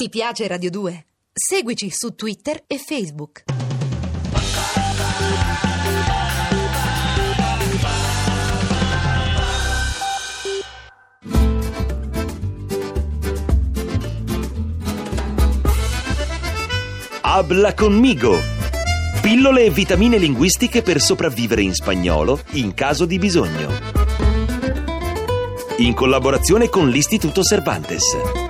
Ti piace Radio 2? Seguici su Twitter e Facebook. Habla conmigo. Pillole e vitamine linguistiche per sopravvivere in spagnolo in caso di bisogno. In collaborazione con l'Istituto Cervantes.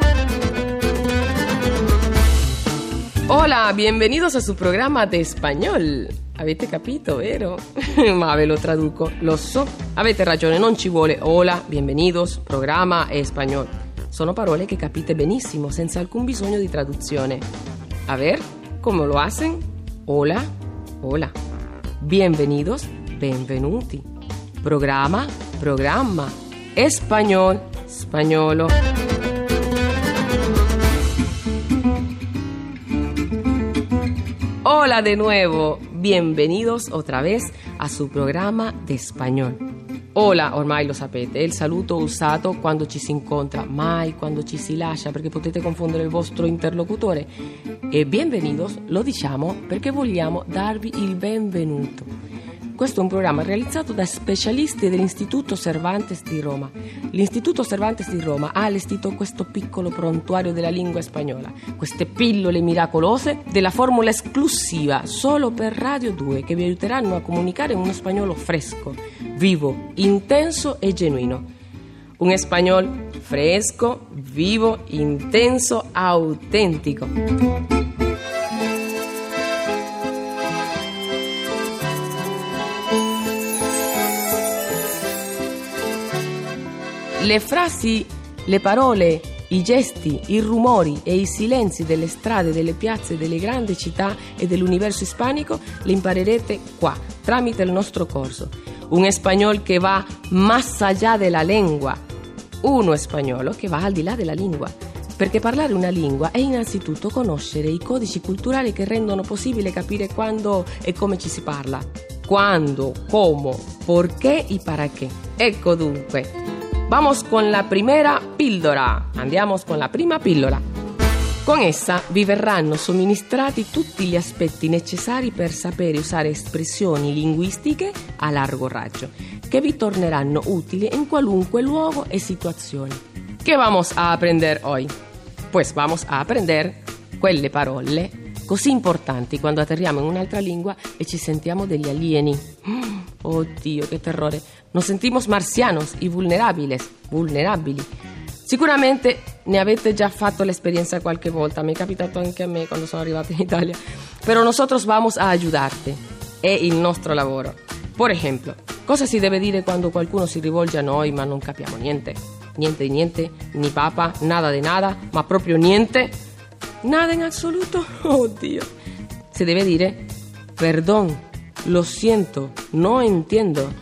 Hola, bienvenidos a su programa de español. Avete capito, vero? Ma ve lo traduco, lo so. Avete ragione, non ci vuole hola, bienvenidos, programma e español. Sono parole che capite benissimo, senza alcun bisogno di traduzione. A ver, come lo hacen? Hola, hola. Bienvenidos, benvenuti. Programma, programma. Español, spagnolo. Hola de nuevo, bienvenidos otra vez a su programa de español. Hola, ormai lo sapete, è il saluto usato quando ci si incontra, mai quando ci si lascia perché potete confondere il vostro interlocutore. E bienvenidos lo diciamo perché vogliamo darvi il benvenuto. Questo è un programma realizzato da specialisti dell'Istituto Cervantes di Roma. L'Istituto Cervantes di Roma ha allestito questo piccolo prontuario della lingua spagnola, queste pillole miracolose della formula esclusiva solo per Radio 2 che vi aiuteranno a comunicare uno spagnolo fresco, vivo, intenso e genuino. Un español fresco, vivo, intenso, autentico. Le frasi, le parole, i gesti, i rumori e i silenzi delle strade, delle piazze, delle grandi città e dell'universo ispanico le imparerete qua, tramite il nostro corso. Un espagnol che va más allá de la lengua, uno spagnolo che va al di là della lingua. Perché parlare una lingua è innanzitutto conoscere i codici culturali che rendono possibile capire quando e come ci si parla. Quando, come, perché e para qué. Ecco dunque, Vamos con la primera pildora. Andiamo con la prima pillola. Con essa vi verranno somministrati tutti gli aspetti necessari per sapere usare espressioni linguistiche a largo raggio, che vi torneranno utili in qualunque luogo e situazione. ¿Qué vamos a aprender hoy? Pues vamos a aprender quelle parole così importanti quando atterriamo in un'altra lingua e ci sentiamo degli alieni. Oddio, che terrore! Nos sentimos marcianos y vulnerables, vulnerabili. Sicuramente ne avete già fatto l'esperienza qualche volta, mi è capitato anche a me quando sono arrivata in Italia. Pero nosotros vamos a ayudarte. È il nostro lavoro. Por ejemplo, cosa si deve dire quando qualcuno si rivolge a noi ma non capiamo niente? Niente di niente, ni papa, nada de nada, ma proprio niente? Nada in assoluto? Oddio. Si deve dire, perdón, lo siento, no entiendo.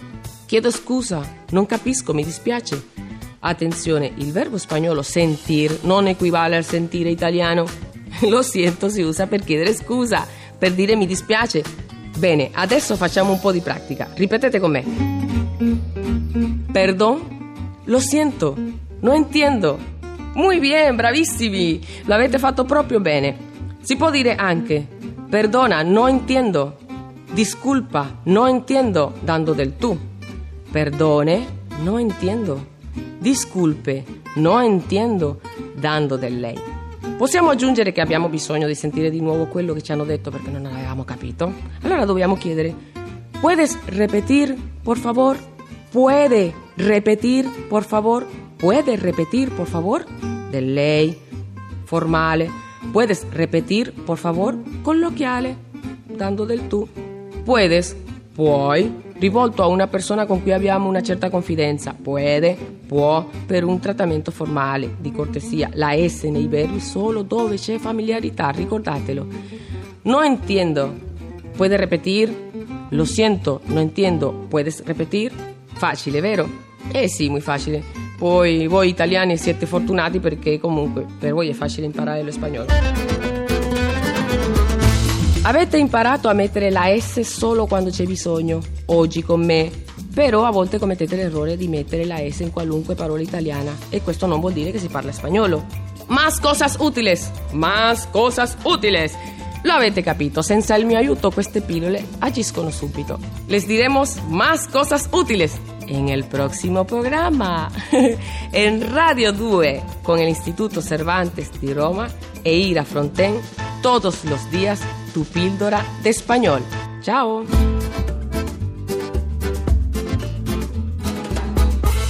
Chiedo scusa, non capisco, mi dispiace. Attenzione, il verbo spagnolo sentir non equivale al sentire italiano. Lo sento si usa per chiedere scusa, per dire mi dispiace. Bene, adesso facciamo un po' di pratica. Ripetete con me. Perdón, lo siento, no entiendo. Muy bien, bravissimi, l'avete fatto proprio bene. Si può dire anche, perdona, no entiendo. Disculpa, no entiendo, dando del tu. Perdone, no entiendo. Disculpe, no entiendo, dando del lei. Possiamo aggiungere che abbiamo bisogno di sentire di nuovo quello che ci hanno detto perché non avevamo capito? Allora dobbiamo chiedere, ¿puedes repetir, por favor? ¿Puede repetir, por favor? ¿Puede repetir, por favor? Del lei, formale. ¿Puedes repetir, por favor? Colloquiale, dando del tu. ¿Puedes? Puoi? rivolto a una persona con cui abbiamo una certa confidenza. Puede, può, per un trattamento formale, di cortesia. La S nei verbi solo dove c'è familiarità, ricordatelo. No entiendo. Puede repetir? Lo siento, no entiendo. Puedes repetir? Facile, vero? Eh sì, muy facile. Poi voi italiani siete fortunati perché comunque per voi è facile imparare lo spagnolo. Avete imparato a mettere la S solo quando c'è bisogno, oggi con me, però a volte commettete l'errore di mettere la S in qualunque parola italiana e questo non vuol dire che si parla spagnolo. más cosas útiles, más cosas útiles. Lo avete capito, senza il mio aiuto queste pillole agiscono subito. Les diremos más cosas útiles en el próximo programa, en Radio 2, con el Instituto Cervantes di Roma e Ira Fronten, todos los días tu píldora de español. Ciao!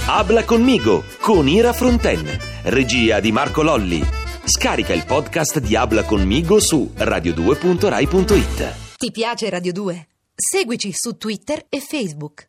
Habla conmigo con Ira Fronten, regia di Marco Lolli. Scarica il podcast di Habla conmigo su radio2.rai.it. Ti piace Radio 2? Seguici su Twitter e Facebook.